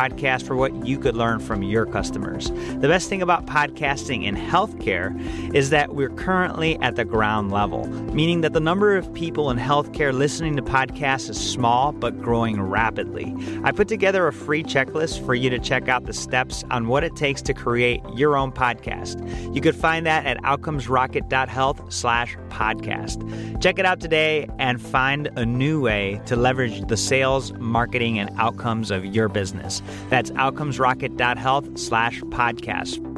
for what you could learn from your customers. The best thing about podcasting in healthcare is that we're currently at the ground level, meaning that the number of people in healthcare listening to podcasts is small but growing rapidly. I put together a free checklist for you to check out the steps on what it takes to create your own podcast. You could find that at outcomesrocket.health slash podcast. Check it out today and find a new way to leverage the sales, marketing, and outcomes of your business. That's outcomesrocket.health slash podcast.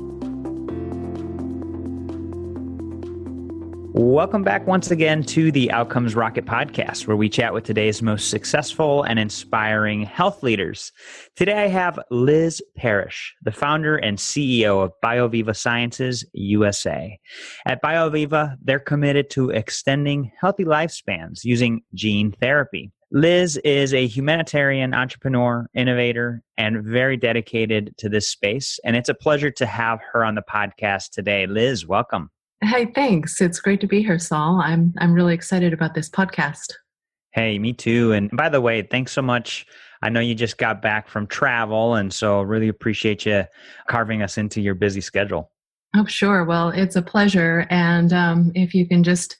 Welcome back once again to the Outcomes Rocket podcast, where we chat with today's most successful and inspiring health leaders. Today I have Liz Parrish, the founder and CEO of BioViva Sciences USA. At BioViva, they're committed to extending healthy lifespans using gene therapy. Liz is a humanitarian entrepreneur, innovator, and very dedicated to this space. And it's a pleasure to have her on the podcast today. Liz, welcome. Hey, thanks. It's great to be here, Saul. I'm I'm really excited about this podcast. Hey, me too. And by the way, thanks so much. I know you just got back from travel, and so really appreciate you carving us into your busy schedule. Oh, sure. Well, it's a pleasure. And um, if you can just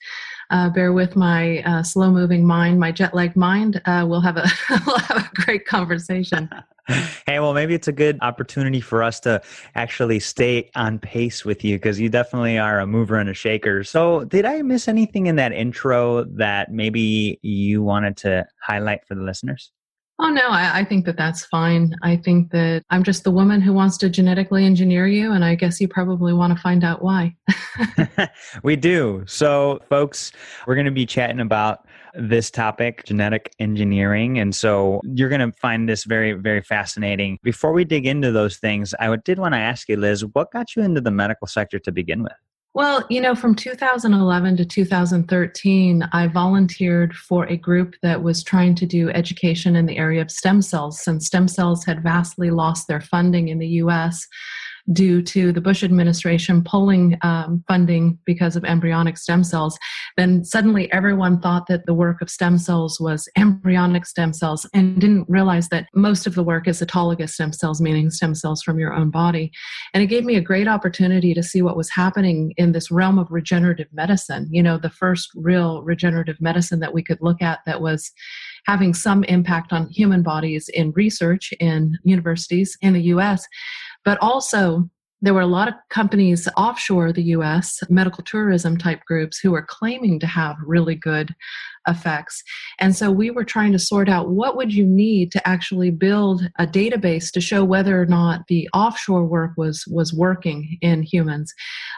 uh, bear with my uh, slow moving mind, my jet lagged mind. Uh, we'll have a we'll have a great conversation. hey, well, maybe it's a good opportunity for us to actually stay on pace with you because you definitely are a mover and a shaker. So, did I miss anything in that intro that maybe you wanted to highlight for the listeners? Oh, no, I, I, think that that's fine. I think that I'm just the woman who wants to genetically engineer you, and I guess you probably want to find out why. we do. So, folks, we're going to be chatting about this topic, genetic engineering. And so you're going to find this very, very fascinating. Before we dig into those things, I did want to ask you, Liz, what got you into the medical sector to begin with? Well, you know, from 2011 to 2013, I volunteered for a group that was trying to do education in the area of stem cells, since stem cells had vastly lost their funding in the US due to the Bush administration pulling um, funding because of embryonic stem cells, then suddenly everyone thought that the work of stem cells was embryonic stem cells and didn't realize that most of the work is autologous stem cells, meaning stem cells from your own body. And it gave me a great opportunity to see what was happening in this realm of regenerative medicine. You know, the first real regenerative medicine that we could look at that was having some impact on human bodies in research in universities in the US but also, there were a lot of companies offshore the US, medical tourism type groups, who were claiming to have really good effects. And so we were trying to sort out what would you need to actually build a database to show whether or not the offshore work was was working in humans.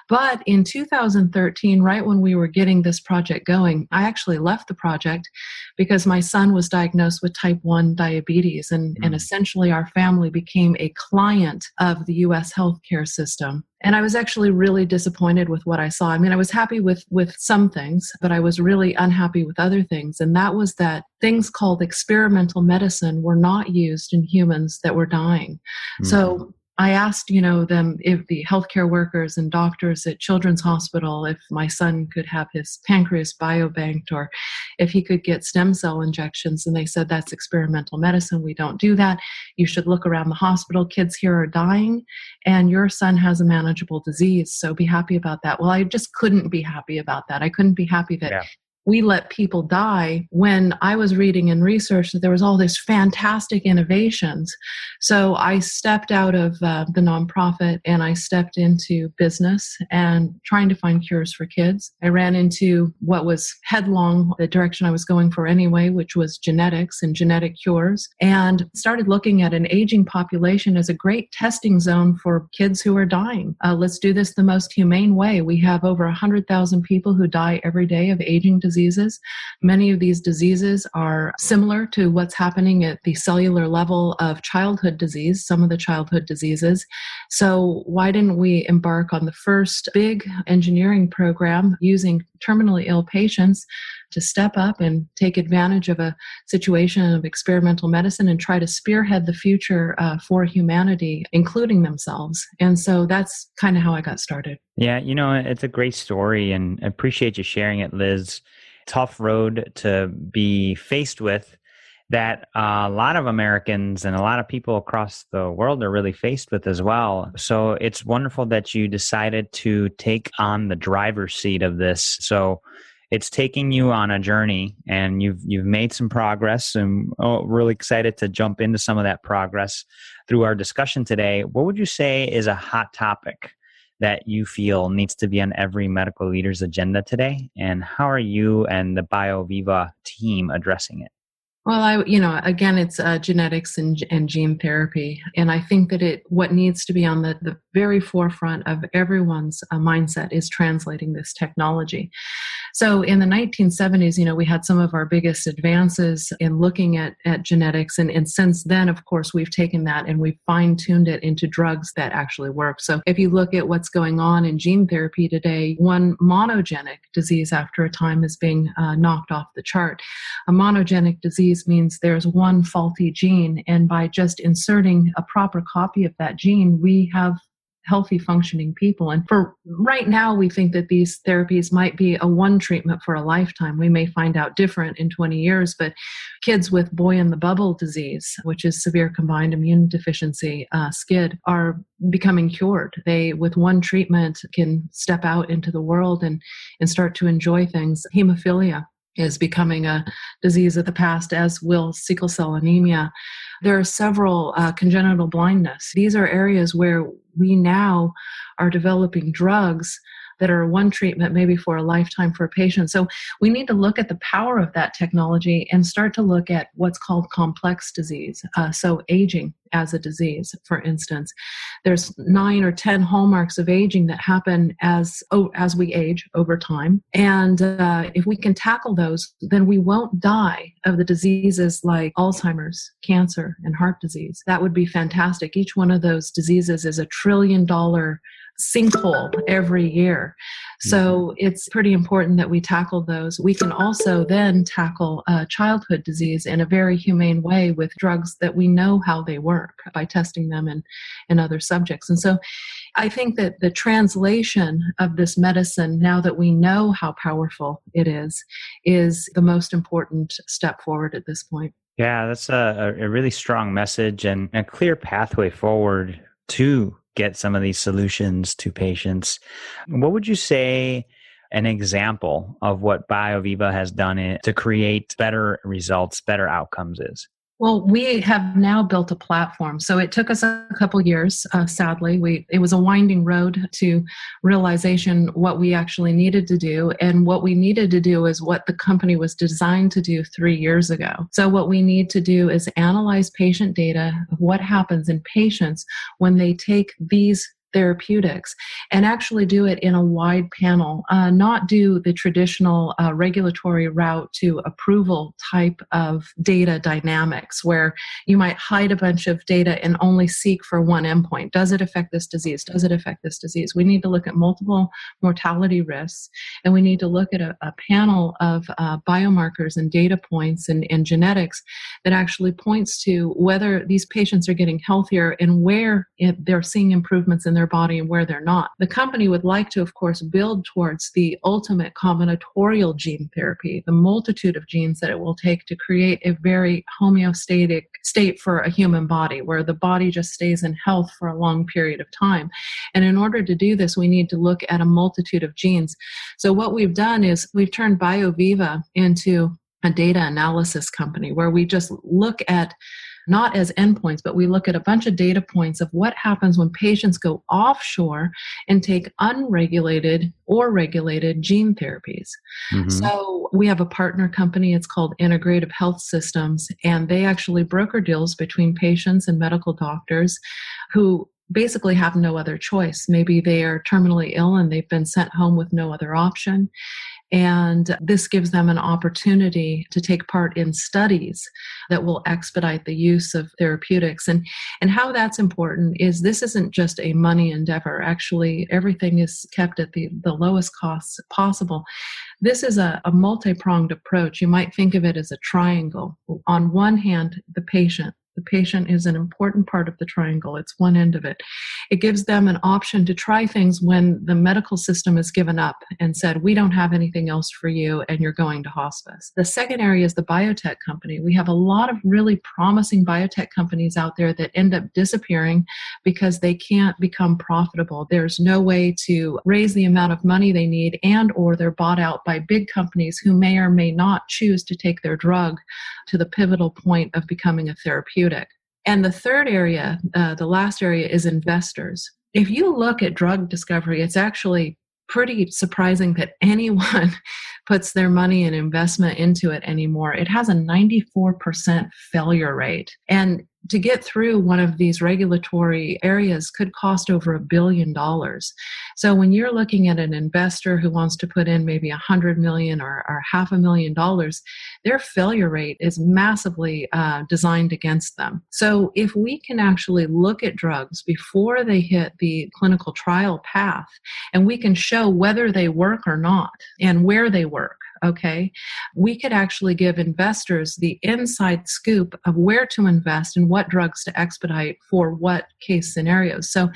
But in 2013, right when we were getting this project going, I actually left the project because my son was diagnosed with type 1 diabetes and, mm. and essentially our family became a client of the US healthcare system and i was actually really disappointed with what i saw. I mean i was happy with with some things but i was really unhappy with other things. And that was that things called experimental medicine were not used in humans that were dying. Mm-hmm. so I asked, you know, them if the healthcare workers and doctors at Children's Hospital if my son could have his pancreas biobanked or if he could get stem cell injections. And they said that's experimental medicine. We don't do that. You should look around the hospital. Kids here are dying, and your son has a manageable disease. So be happy about that. Well, I just couldn't be happy about that. I couldn't be happy that. Yeah we let people die when I was reading and research that there was all this fantastic innovations. So I stepped out of uh, the nonprofit and I stepped into business and trying to find cures for kids. I ran into what was headlong the direction I was going for anyway, which was genetics and genetic cures, and started looking at an aging population as a great testing zone for kids who are dying. Uh, let's do this the most humane way. We have over 100,000 people who die every day of aging diseases. Many of these diseases are similar to what's happening at the cellular level of childhood disease, some of the childhood diseases. So, why didn't we embark on the first big engineering program using terminally ill patients to step up and take advantage of a situation of experimental medicine and try to spearhead the future uh, for humanity, including themselves. And so that's kind of how I got started. Yeah, you know, it's a great story and appreciate you sharing it, Liz. Tough road to be faced with that a lot of Americans and a lot of people across the world are really faced with as well. So it's wonderful that you decided to take on the driver's seat of this. So it's taking you on a journey and you've you've made some progress and oh, really excited to jump into some of that progress through our discussion today. What would you say is a hot topic that you feel needs to be on every medical leader's agenda today and how are you and the BioViva team addressing it? Well, I, you know, again, it's uh, genetics and, and gene therapy. And I think that it, what needs to be on the, the very forefront of everyone's uh, mindset is translating this technology. So in the 1970s, you know, we had some of our biggest advances in looking at, at genetics. And, and since then, of course, we've taken that and we've fine tuned it into drugs that actually work. So if you look at what's going on in gene therapy today, one monogenic disease after a time is being uh, knocked off the chart. A monogenic disease means there's one faulty gene. And by just inserting a proper copy of that gene, we have healthy functioning people. And for right now we think that these therapies might be a one treatment for a lifetime. We may find out different in 20 years but kids with boy in the bubble disease which is severe combined immune deficiency uh, SCID are becoming cured. They with one treatment can step out into the world and and start to enjoy things. Hemophilia is becoming a disease of the past, as will sickle cell anemia. There are several uh, congenital blindness. These are areas where we now are developing drugs that are one treatment maybe for a lifetime for a patient. So we need to look at the power of that technology and start to look at what's called complex disease. Uh, so aging as a disease, for instance, there's nine or ten hallmarks of aging that happen as oh, as we age over time, and uh, if we can tackle those, then we won't die of the diseases like Alzheimer's, cancer, and heart disease. That would be fantastic. Each one of those diseases is a trillion dollar sinkhole every year. So mm-hmm. it's pretty important that we tackle those. We can also then tackle uh, childhood disease in a very humane way with drugs that we know how they work by testing them in, in other subjects. And so I think that the translation of this medicine, now that we know how powerful it is, is the most important step forward at this point. Yeah, that's a, a really strong message and a clear pathway forward to get some of these solutions to patients. What would you say an example of what BioViva has done eh, to create better results, better outcomes is? Well, we have now built a platform. So it took us a couple years. Uh, sadly, we it was a winding road to realization what we actually needed to do, and what we needed to do is what the company was designed to do three years ago. So what we need to do is analyze patient data of what happens in patients when they take these therapeutics and actually do it in a wide panel, uh, not do the traditional uh, regulatory route to approval type of data dynamics where you might hide a bunch of data and only seek for one endpoint. Does it affect this disease? Does it affect this disease? We need to look at multiple mortality risks and we need to look at a, a panel of uh, biomarkers and data points and, and genetics that actually points to whether these patients are getting healthier and where it, they're seeing improvements in their their body and where they're not. The company would like to, of course, build towards the ultimate combinatorial gene therapy, the multitude of genes that it will take to create a very homeostatic state for a human body where the body just stays in health for a long period of time. And in order to do this, we need to look at a multitude of genes. So what we've done is we've turned BioViva into a data analysis company where we just look at not as endpoints, but we look at a bunch of data points of what happens when patients go offshore and take unregulated or regulated gene therapies. Mm-hmm. So we have a partner company, it's called Integrative Health Systems, and they actually broker deals between patients and medical doctors who basically have no other choice. Maybe they are terminally ill and they've been sent home with no other option. And this gives them an opportunity to take part in studies that will expedite the use of therapeutics. And, and how that's important is this isn't just a money endeavor. Actually, everything is kept at the, the lowest costs possible. This is a, a multi pronged approach. You might think of it as a triangle. On one hand, the patient, the patient is an important part of the triangle, it's one end of it. It gives them an option to try things when the medical system has given up and said, We don't have anything else for you, and you're going to hospice. The second area is the biotech company. We have a lot of really promising biotech companies out there that end up disappearing because they can't become profitable. There's no way to raise the amount of money they need, and or they're bought out by big companies who may or may not choose to take their drug to the pivotal point of becoming a therapeutic. And the third area, uh, the last area, is investors. If you look at drug discovery, it's actually pretty surprising that anyone puts their money and investment into it anymore. It has a 94% failure rate. And to get through one of these regulatory areas could cost over a billion dollars. So when you're looking at an investor who wants to put in maybe a hundred million or, or half a million dollars, their failure rate is massively uh, designed against them. So if we can actually look at drugs before they hit the clinical trial path and we can show whether they work or not and where they work, okay, we could actually give investors the inside scoop of where to invest and what drugs to expedite for what case scenarios. So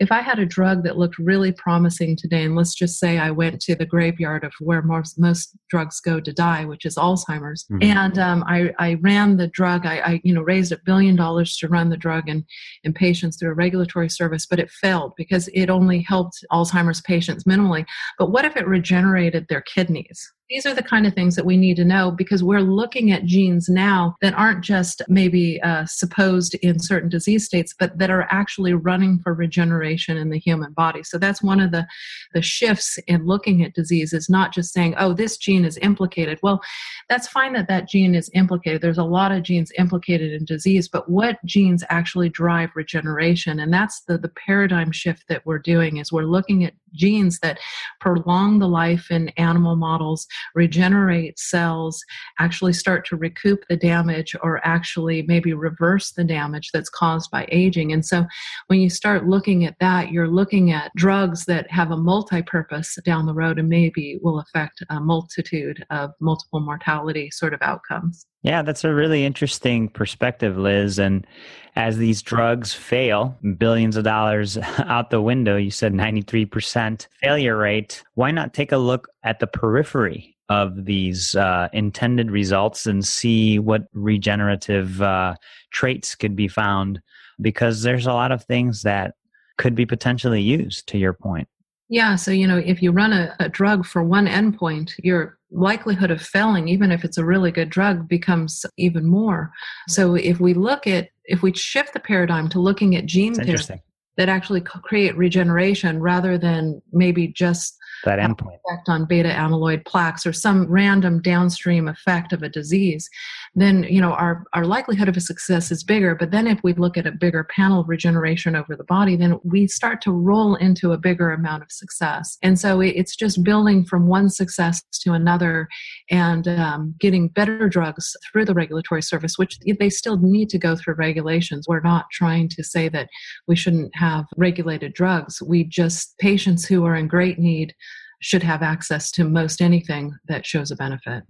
if I had a drug that looked really promising today, and let's just say I went to the graveyard of where most, most drugs go to die, which is Alzheimer's, mm-hmm. and um, I, I, ran the drug, I, I, you know raised a billion dollars to run the drug in, in patients through a regulatory service, but it failed because it only helped Alzheimer's patients minimally. But what if it regenerated their kidneys? These are the kind of things that we need to know because we're looking at genes now that aren't just maybe uh, supposed in certain disease states, but that are actually running for regeneration in the human body. So that's one of the, the shifts in looking at disease is not just saying, oh, this gene is implicated. Well, that's fine that that gene is implicated. There's a lot of genes implicated in disease, but what genes actually drive regeneration? And that's the, the paradigm shift that we're doing is we're looking at genes that prolong the life in animal models, regenerate cells, actually start to recoup the damage or actually maybe reverse the damage that's caused by aging. And so when you start looking at that, you're looking at drugs that have a multi purpose down the road and maybe will affect a multitude of multiple mortality sort of outcomes. Yeah, that's a really interesting perspective, Liz. And as these drugs fail, billions of dollars out the window, you said 93% failure rate. Why not take a look at the periphery of these uh, intended results and see what regenerative uh, traits could be found? Because there's a lot of things that could be potentially used, to your point. Yeah, so you know, if you run a, a drug for one endpoint, your likelihood of failing, even if it's a really good drug, becomes even more. So if we look at if we shift the paradigm to looking at gene therapy that actually create regeneration rather than maybe just that endpoint. effect on beta amyloid plaques or some random downstream effect of a disease then you know our our likelihood of a success is bigger. But then if we look at a bigger panel of regeneration over the body then we start to roll into a bigger amount of success. And so it's just building from one success to another and um, getting better drugs through the regulatory service which they still need to go through regulations. We're not trying to say that we shouldn't have regulated drugs. We just patients who are in great need should have access to most anything that shows a benefit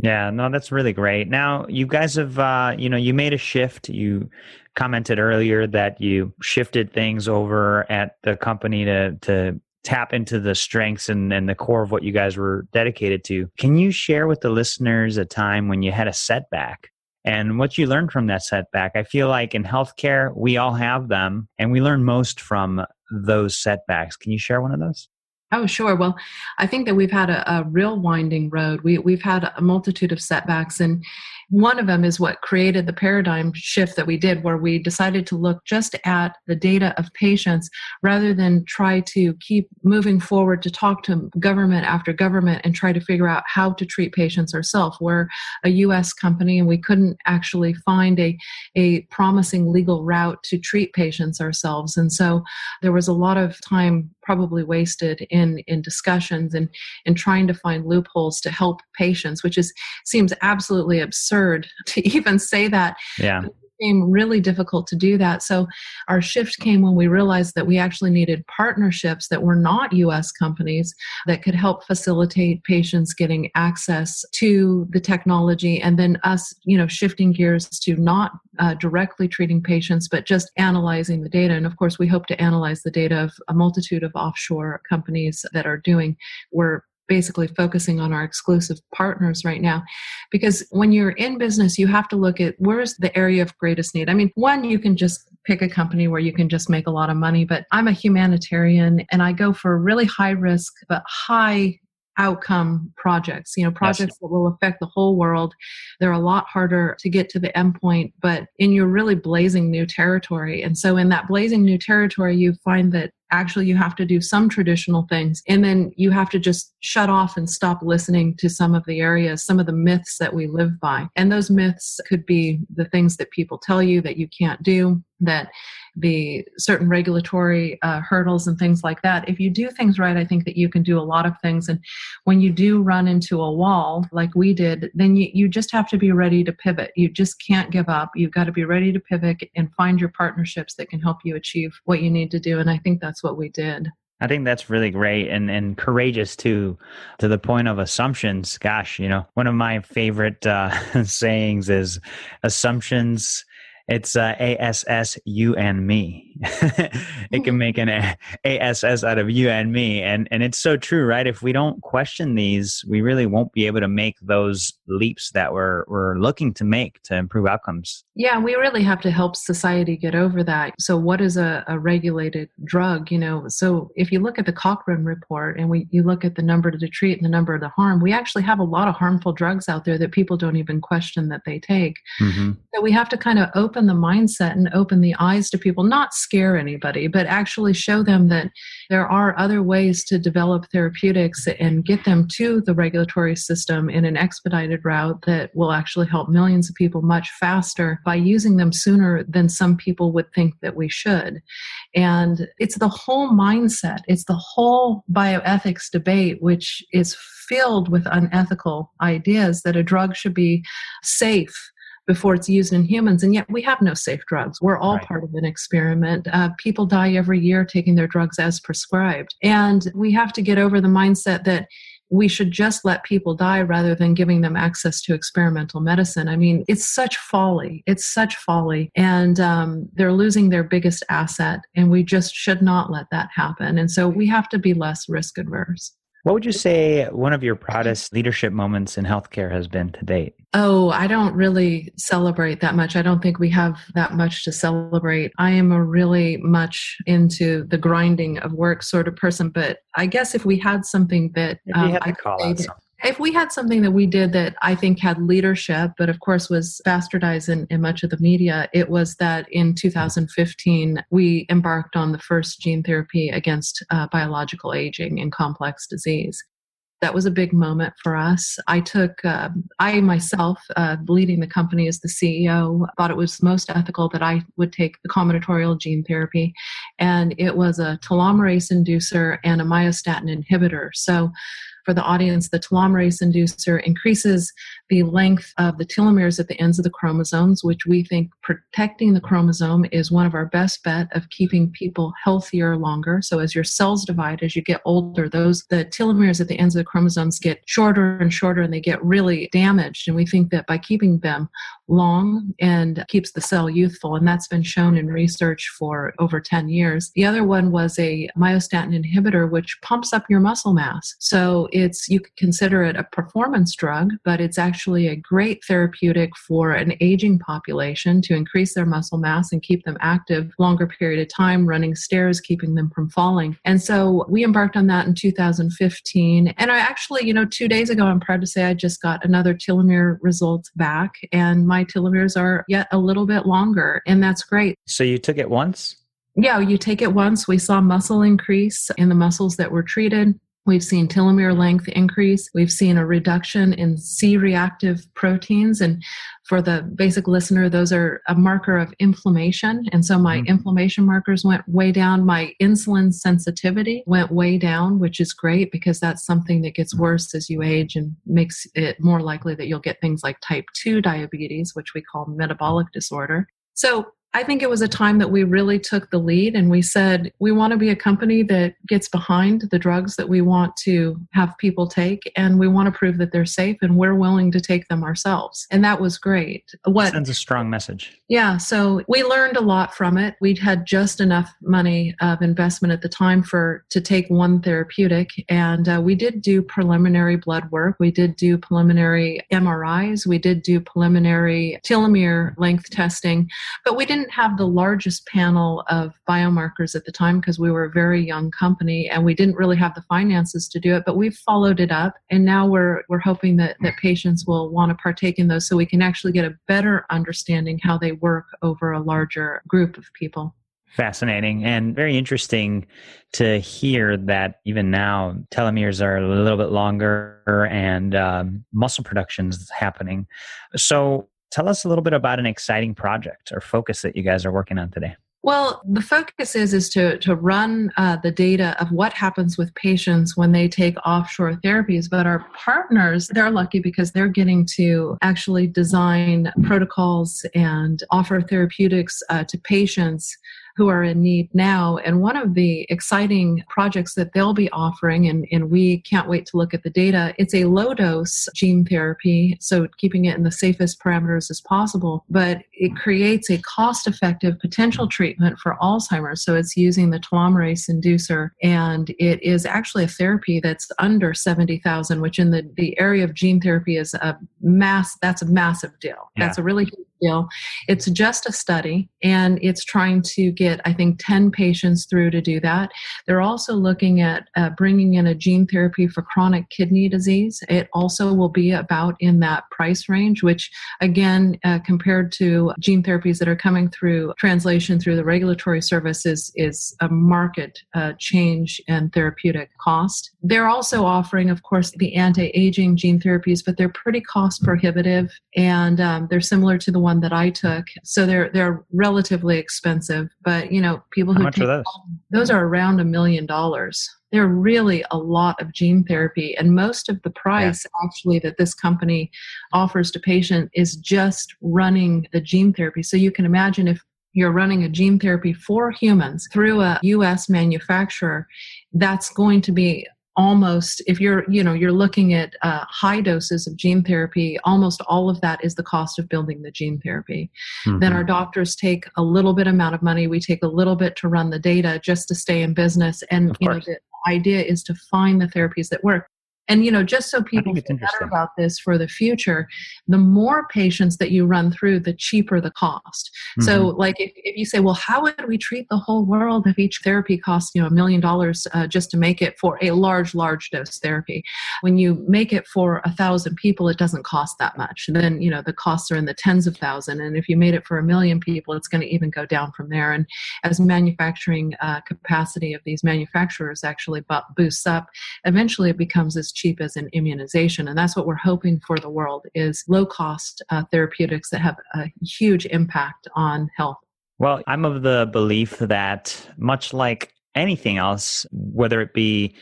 Yeah, no, that's really great. Now, you guys have, uh, you know, you made a shift. You commented earlier that you shifted things over at the company to to tap into the strengths and, and the core of what you guys were dedicated to. Can you share with the listeners a time when you had a setback and what you learned from that setback? I feel like in healthcare, we all have them and we learn most from those setbacks. Can you share one of those? Oh, sure. Well, I think that we've had a, a, real winding road. We, we've had a multitude of setbacks, and one of them is what created the paradigm shift that we did, where we decided to look just at the data of patients rather than try to keep moving forward to talk to government after government and try to figure out how to treat patients ourselves. We're a U.S. company, and we couldn't actually find a, a promising legal route to treat patients ourselves. And so there was a lot of time probably wasted in in discussions and and trying to find loopholes to help patients which is seems absolutely absurd to even say that. Yeah became really difficult to do that. So our shift came when we realized that we actually needed partnerships that were not US companies that could help facilitate patients getting access to the technology and then us, you know, shifting gears to not uh, directly treating patients but just analyzing the data. And of course, we hope to analyze the data of a multitude of offshore companies that are doing we're basically focusing on our exclusive partners right now. Because when you're in business you have to look at where's the area of greatest need. I mean one you can just pick a company where you can just make a lot of money but i'm a humanitarian and i go for really high risk but high outcome projects. You know projects yes. that will affect the whole world. They're a lot harder to get to the endpoint but in your really blazing new territory. And so in that blazing new territory you find that actually you have to do some traditional things and then you have to just shut off and stop listening to some of the areas some of the myths that we live by. And those myths could be the things that people tell you that you can't do that the certain regulatory uh, hurdles and things like that. If you do things right i think that you can do a lot of things. And when you do run into a wall like we did then you, you just have to be ready to pivot. You just can't give up. You've got to be ready to pivot and find your partnerships that can help you achieve what you need to do. And i think that's what we did. I think that's really great and, and courageous too, to the point of assumptions. Gosh, you know, one of my favorite uh, sayings is assumptions it's uh, ASS, you and me. it can make an ASS out of you and me. And, and it's so true, right? If we don't question these, we really won't be able to make those leaps that we're, we're looking to make to improve outcomes. Yeah, we really have to help society get over that. So, what is a, a regulated drug? You know, so if you look at the Cochrane report and we you look at the number to treat and the number to harm, we actually have a lot of harmful drugs out there that people don't even question that they take. Mm-hmm. So we have to kind of open the mindset and open the eyes to people, not scare anybody, but actually show them that there are other ways to develop therapeutics and get them to the regulatory system in an expedited route that will actually help millions of people much faster by using them sooner than some people would think that we should. And it's the whole mindset, it's the whole bioethics debate, which is filled with unethical ideas that a drug should be safe before it's used in humans. And yet we have no safe drugs. We're all right. part of an experiment. Uh, people die every year taking their drugs as prescribed. And we have to get over the mindset that we should just let people die rather than giving them access to experimental medicine. I mean, it's such folly. It's such folly. And um, they're losing their biggest asset, and we just should not let that happen. And so we have to be less risk adverse. What would you say one of your proudest leadership moments in healthcare has been to date? Oh, I don't really celebrate that much. I don't think we have that much to celebrate. I am a really much into the grinding of work sort of person, but I guess if we had something that um, I call out something if we had something that we did that I think had leadership, but of course was bastardized in, in, much of the media, it was that in 2015 we embarked on the first gene therapy against uh, biological aging and complex disease. That was a big moment for us. I took, uh, I myself, uh, leading the company as the CEO, thought it was most ethical that I would take the combinatorial gene therapy. And it was a telomerase inducer and a myostatin inhibitor. So for the audience, the telomerase inducer increases the length of the telomeres at the ends of the chromosomes, which we think protecting the chromosome is one of our best bet of keeping people healthier longer. So as your cells divide, as you get older, those the telomeres at the ends of the chromosomes get shorter and shorter and they get really damaged. And we think that by keeping them long and keeps the cell youthful, and that's been shown in research for over 10 years. The other one was a myostatin inhibitor, which pumps up your muscle mass. So it's you could consider it a performance drug, but it's actually a great therapeutic for an aging population to increase their muscle mass and keep them active longer period of time, running stairs, keeping them from falling. And so we embarked on that in 2015. And I actually, you know, two days ago, I'm proud to say I just got another telomere result back, and my telomeres are yet a little bit longer, and that's great. So you took it once? Yeah, you take it once. We saw muscle increase in the muscles that were treated. We've seen telomere length increase. We've seen a reduction in C reactive proteins. And for the basic listener, those are a marker of inflammation. And so my mm-hmm. inflammation markers went way down. My insulin sensitivity went way down, which is great because that's something that gets worse as you age and makes it more likely that you'll get things like type 2 diabetes, which we call metabolic disorder. So I think it was a time that we really took the lead and we said, we want to be a company that gets behind the drugs that we want to have people take and we want to prove that they're safe and we're willing to take them ourselves. And that was great. What sends a strong message. Yeah. So we learned a lot from it. We'd had just enough money of investment at the time for to take one therapeutic. And uh, we did do preliminary blood work. We did do preliminary MRIs. We did do preliminary telomere length testing, but we didn't didn't have the largest panel of biomarkers at the time because we were a very young company and we didn't really have the finances to do it, but we've followed it up and now we're we're hoping that, that patients will want to partake in those so we can actually get a better understanding how they work over a larger group of people. Fascinating and very interesting to hear that even now telomeres are a little bit longer and um, muscle production is happening. So, Tell us a little bit about an exciting project or focus that you guys are working on today. Well, the focus is is to to run uh, the data of what happens with patients when they take offshore therapies. But our partners, they're lucky because they're getting to actually design protocols and offer therapeutics uh, to patients who are in need now. And one of the exciting projects that they'll be offering, and, and we can't wait to look at the data, it's a low dose gene therapy, so keeping it in the safest parameters as possible, but it creates a cost effective potential treatment for Alzheimer's. So it's using the telomerase inducer, and it is actually a therapy that's under 70,000, which in the, the area of gene therapy is a mass, that's a massive deal. Yeah. That's a really huge It's just a study, and it's trying to get, I think, 10 patients through to do that. They're also looking at uh, bringing in a gene therapy for chronic kidney disease. It also will be about in that price range, which, again, uh, compared to gene therapies that are coming through translation through the regulatory services, is a market uh, change and therapeutic cost. They're also offering, of course, the anti aging gene therapies, but they're pretty cost prohibitive and um, they're similar to the that I took. So they're they're relatively expensive, but you know, people who take those? those are around a million dollars. They're really a lot of gene therapy, and most of the price yeah. actually that this company offers to patient is just running the gene therapy. So you can imagine if you're running a gene therapy for humans through a US manufacturer, that's going to be almost if you're you know you're looking at uh, high doses of gene therapy almost all of that is the cost of building the gene therapy. Mm-hmm. then our doctors take a little bit amount of money. We take a little bit to run the data just to stay in business. And you know the idea is to find the therapies that work and you know, just so people feel better about this for the future, the more patients that you run through, the cheaper the cost. Mm-hmm. So, like if, if you say, well, how would we treat the whole world if each therapy costs you know a million dollars uh, just to make it for a large, large dose therapy? When you make it for a thousand people, it doesn't cost that much. And then you know the costs are in the tens of thousand. And if you made it for a million people, it's going to even go down from there. And as manufacturing uh, capacity of these manufacturers actually boosts up, eventually it becomes as cheap as an immunization and that's what we're hoping for the world is low cost uh, therapeutics that have a huge impact on health well i'm of the belief that much like anything else whether it be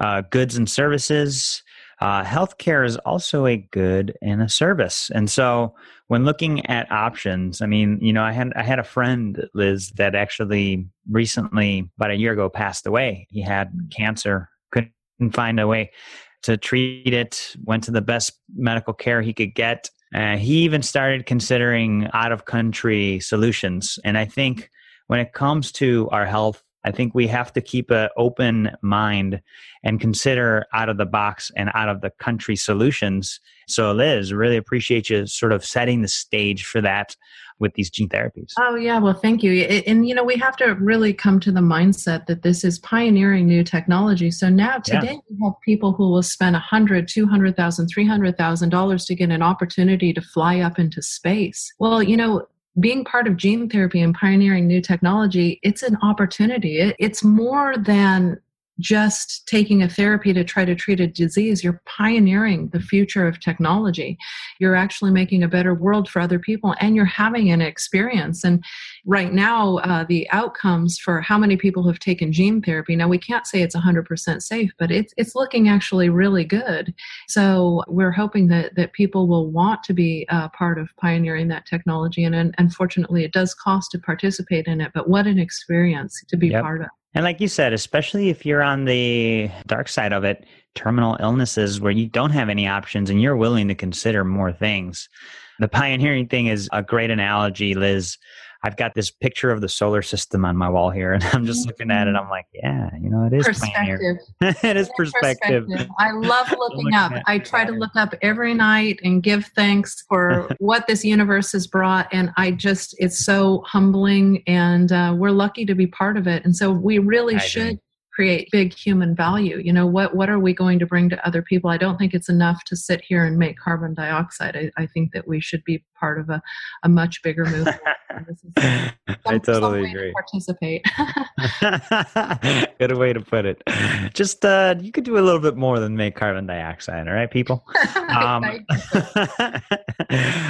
uh, goods and services. Uh, healthcare is also a good and a service. And so when looking at options, I mean, you know, I had I had a friend, Liz, that actually recently, about a year ago, passed away. He had cancer, couldn't find a way to treat it, went to the best medical care he could get. Uh, he even started considering out of country solutions. And I think when it comes to our health I think we have to keep an open mind and consider out of the box and out of the country solutions. So, Liz, really appreciate you sort of setting the stage for that with these gene therapies. Oh, yeah. Well, thank you. And, you know, we have to really come to the mindset that this is pioneering new technology. So now today yeah. we have people who will spend a hundred, two hundred thousand, three hundred thousand dollars to get an opportunity to fly up into space. Well, you know, being part of gene therapy and pioneering new technology, it's an opportunity. It, it's more than just taking a therapy to try to treat a disease, you're pioneering the future of technology. You're actually making a better world for other people and you're having an experience. And right now, uh, the outcomes for how many people have taken gene therapy, now we can't say it's 100% safe, but it's, it's looking actually really good. So we're hoping that, that people will want to be uh, part of pioneering that technology. And, and unfortunately, it does cost to participate in it, but what an experience to be yep. part of. And like you said, especially if you're on the dark side of it, terminal illnesses where you don't have any options and you're willing to consider more things. The pioneering thing is a great analogy, Liz, I've got this picture of the solar system on my wall here, and I'm just looking at it. I'm like, yeah, you know, it is perspective. it is perspective. perspective. I love looking, up. I try to look up every night and give thanks for what this universe has brought, and I just it's so humbling, and uh, we're lucky to be part of it. And so we really I should. Agree create big human value. You know what what are we going to bring to other people? I don't think it's enough to sit here and make carbon dioxide. I, I think that we should be part of a, a much bigger movement. Some, i totally agree to participate. Good way to put it. Just uh you could do a little bit more than make carbon dioxide all right people? Um,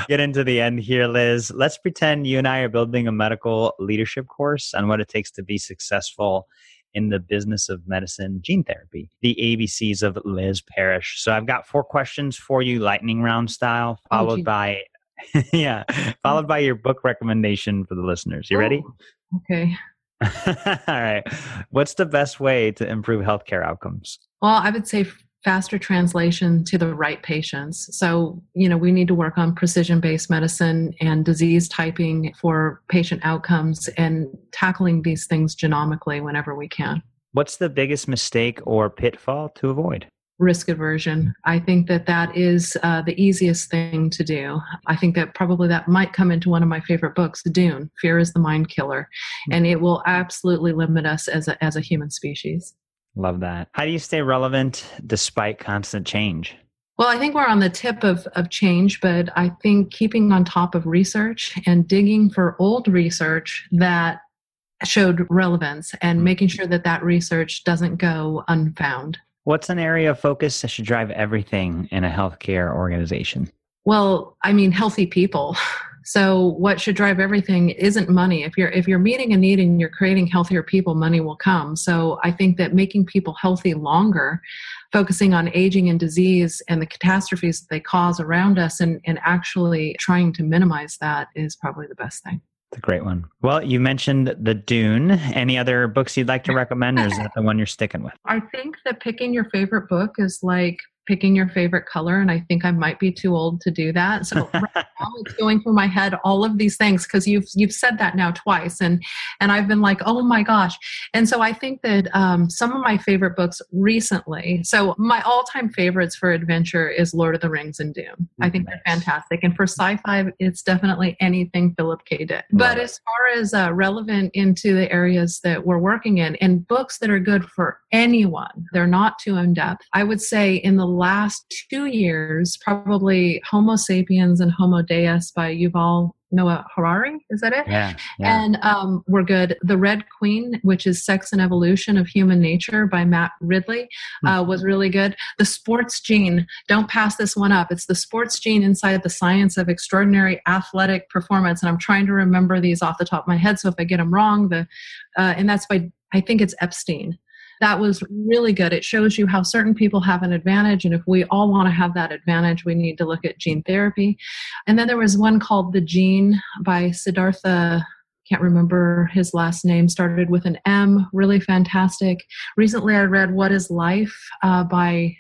get into the end here liz. Let's pretend you and i are building a medical leadership course on what it takes to be successful in the business of medicine gene therapy, the ABCs of Liz Parrish. So I've got four questions for you, lightning round style, oh, followed oh, by yeah, followed by your book recommendation for the listeners. You ready? Oh, okay. All right. What's the best way to improve healthcare outcomes? Well, I would say faster translation to the right patients. So, you know, we need to work on precision based medicine and disease typing for patient outcomes and tackling these things genomically whenever we can. What's the biggest mistake or pitfall to avoid? risk aversion. I think that that is uh, the easiest thing to do. I think that probably that might come into one of my favorite books, The Dune. Fear is the mind killer, and it will absolutely limit us as a as a human species. Love that. How do you stay relevant despite constant change? Well, I think we're on the tip of, of change, but I think keeping on top of research and digging for old research that showed relevance and mm-hmm. making sure that that research doesn't go unfound. What's an area of focus that should drive everything in a healthcare organization? Well, I mean, healthy people. So what should drive everything isn't money. If you're if you're meeting a need and you're creating healthier people, money will come. So I think that making people healthy longer, focusing on aging and disease and the catastrophes that they cause around us and, and actually trying to minimize that is probably the best thing. It's a great one. Well, you mentioned the Dune. Any other books you'd like to recommend, or is that the one you're sticking with? I think that picking your favorite book is like picking your favorite color and i think i might be too old to do that. So right now it's going through my head all of these things because you've you've said that now twice and and i've been like oh my gosh. And so i think that um, some of my favorite books recently so my all-time favorites for adventure is lord of the rings and dune i think they're fantastic and for sci-fi it's definitely anything philip k. Dick. But as far as uh, relevant into the areas that we're working in and books that are good for anyone they're not too in-depth i would say in the last two years, probably Homo sapiens and Homo Deus by Yuval Noah Harari. Is that it? Yeah. yeah. And um, we're good. The Red Queen, which is Sex and Evolution of Human Nature by Matt Ridley, uh, mm-hmm. was really good. The Sports Gene, don't pass this one up. It's the sports gene inside the science of extraordinary athletic performance. And I'm trying to remember these off the top of my head. So if I get them wrong, the uh, and that's by I think it's Epstein that was really good. It shows you how certain people have an advantage. And if we all want to have that advantage, we need to look at gene therapy. And then there was one called The Gene by Siddhartha can't remember his last name, started with an M, really fantastic. Recently, I read What is Life uh, by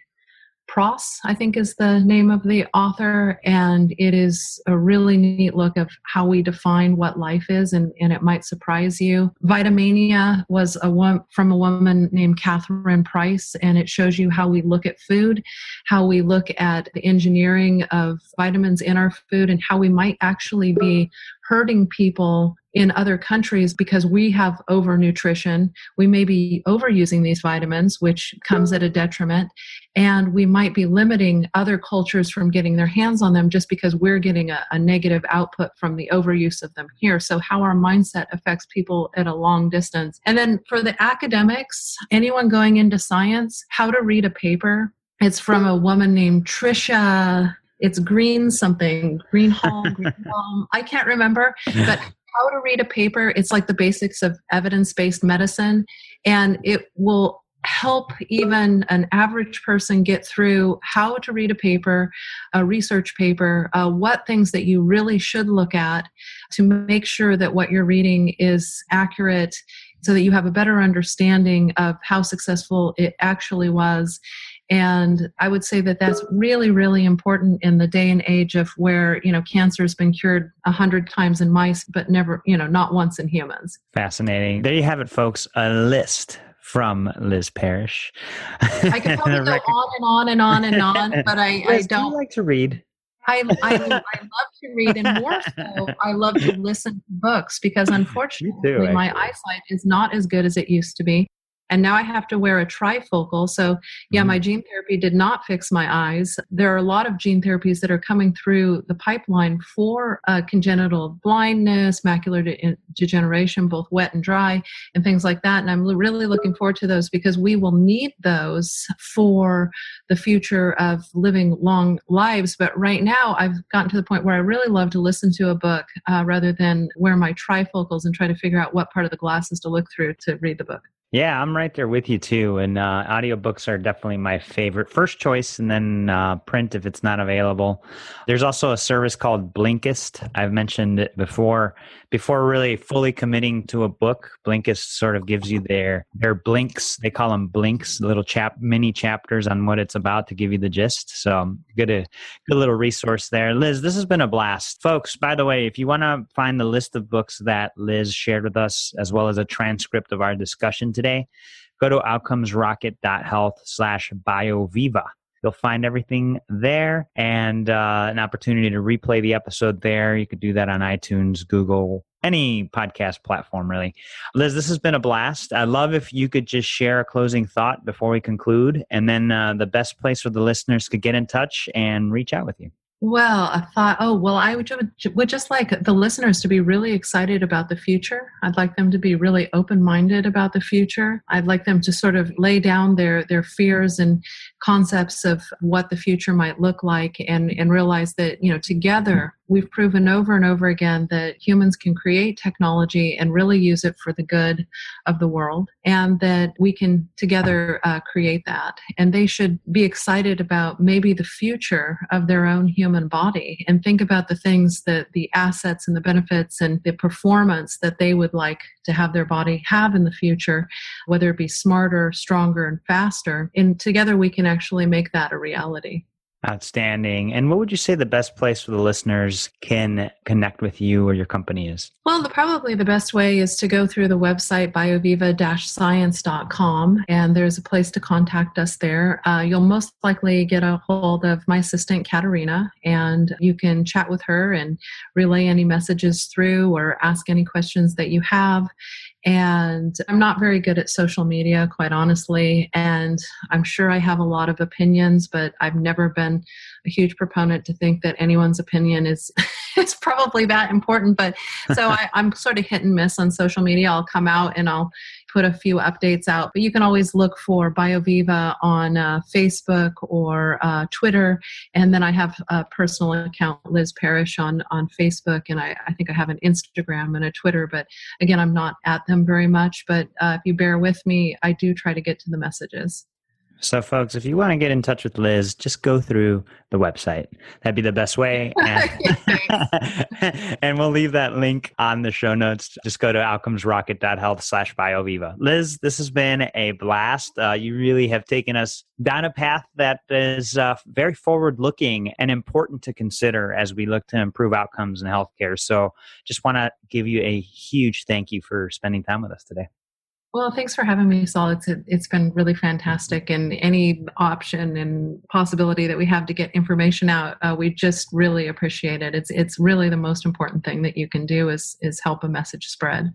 Pross, I think is the name of the author, and it is a really neat look of how we define what life is, and, and it might surprise you. Vitamania was a one from a woman named Catherine Price, and it shows you how we look at food, how we look at the engineering of vitamins in our food, and how we might actually be hurting people in other countries because we have overnutrition. We may be overusing these vitamins, which comes at a detriment, and we might be limiting other cultures from getting their hands on them just because we're getting a, a negative output from the overuse of them here. So, how our mindset affects people at a long distance. And then for the academics, anyone going into science, how to read a paper. It's from a woman named Trisha it's green something green hall green hall i can't remember but how to read a paper. It's like the basics of evidence based medicine, and it will help even an average person get through how to read a paper, a research paper, uh, what things that you really should look at to make sure that what you're reading is accurate so that you have a better understanding of how successful it actually was and I would say that that's really, really important in the day and age of where, you know, cancer has been cured a hundred times in mice, but never, you know, not once in humans. Fascinating. There you have it, folks. A list from Liz Parrish. I could probably go on and on and on and on, but I, Liz, I don't do like to read. I, I, I, love to read, and more so, I love to listen to books because unfortunately, too, my eyesight is not as good as it used to be and now I have to wear a trifocal. So, yeah, mm-hmm. my gene therapy did not fix my eyes. There are a lot of gene therapies that are coming through the pipeline for uh, congenital blindness, macular de- degeneration, both wet and dry, and things like that. And I'm really looking forward to those because we will need those for the future of living long lives. But right now, I've gotten to the point where I really love to listen to a book uh, rather than wear my trifocals and try to figure out what part of the glasses to look through to read the book. Yeah, I'm right there with you too. And uh, audiobooks are definitely my favorite. First choice, and then uh, print if it's not available. There's also a service called Blinkist. I've mentioned it before. Before really fully committing to a book, Blinkist sort of gives you their their blinks. They call them blinks, little chap mini chapters on what it's about to give you the gist. So good, a good little resource there. Liz, this has been a blast, folks. By the way, if you want to find the list of books that Liz shared with us, as well as a transcript of our discussion today today, go to outcomesrocket.health slash bioviva. You'll find everything there and uh, an opportunity to replay the episode there. You could do that on iTunes, Google, any podcast platform, really. Liz, this has been a blast. I'd love if you could just share a closing thought before we conclude, and then uh, the best place where the listeners could get in touch and reach out with you. Well, I thought, oh, well, I would, would just like the listeners to be really excited about the future. I'd like them to be really open minded about the future. I'd like them to sort of lay down their, their fears and concepts of what the future might look like and, and realize that, you know, together we've proven over and over again that humans can create technology and really use it for the good of the world and that we can together uh, create that. And they should be excited about maybe the future of their own human body and think about the things that the assets and the benefits and the performance that they would like to have their body have in the future whether it be smarter stronger and faster. And together we can actually make that a reality Outstanding. And what would you say the best place for the listeners can connect with you or your company is? Well, the, probably the best way is to go through the website bioviva-science.com and there's a place to contact us there. Uh, you'll most likely get a hold of my assistant, Katerina, and you can chat with her and relay any messages through or ask any questions that you have. And I'm not very good at social media, quite honestly. And I'm sure I have a lot of opinions, but I've never been a huge proponent to think that anyone's opinion is is probably that important. But so I, I'm sort of hit and miss on social media. I'll come out and I'll put a few updates out, but you can always look for BioViva on uh, Facebook or uh, Twitter. And then I have a personal account, Liz Parrish, on, on Facebook. And I, I think I have an Instagram and a Twitter, but again, I'm not at them very much. But uh, if you bear with me, I do try to get to the messages. So, folks, if you want to get in touch with Liz, just go through the website. That'd be the best way. And, and we'll leave that link on the show notes. Just go to outcomesrocket.health slash bioviva. Liz, this has been a blast. Uh, you really have taken us down a path that is uh, very forward looking and important to consider as we look to improve outcomes in healthcare. So, just want to give you a huge thank you for spending time with us today. Well, thanks for having me, Saul. It's it's been really fantastic, and any option and possibility that we have to get information out, uh, we just really appreciate it. It's it's really the most important thing that you can do is is help a message spread.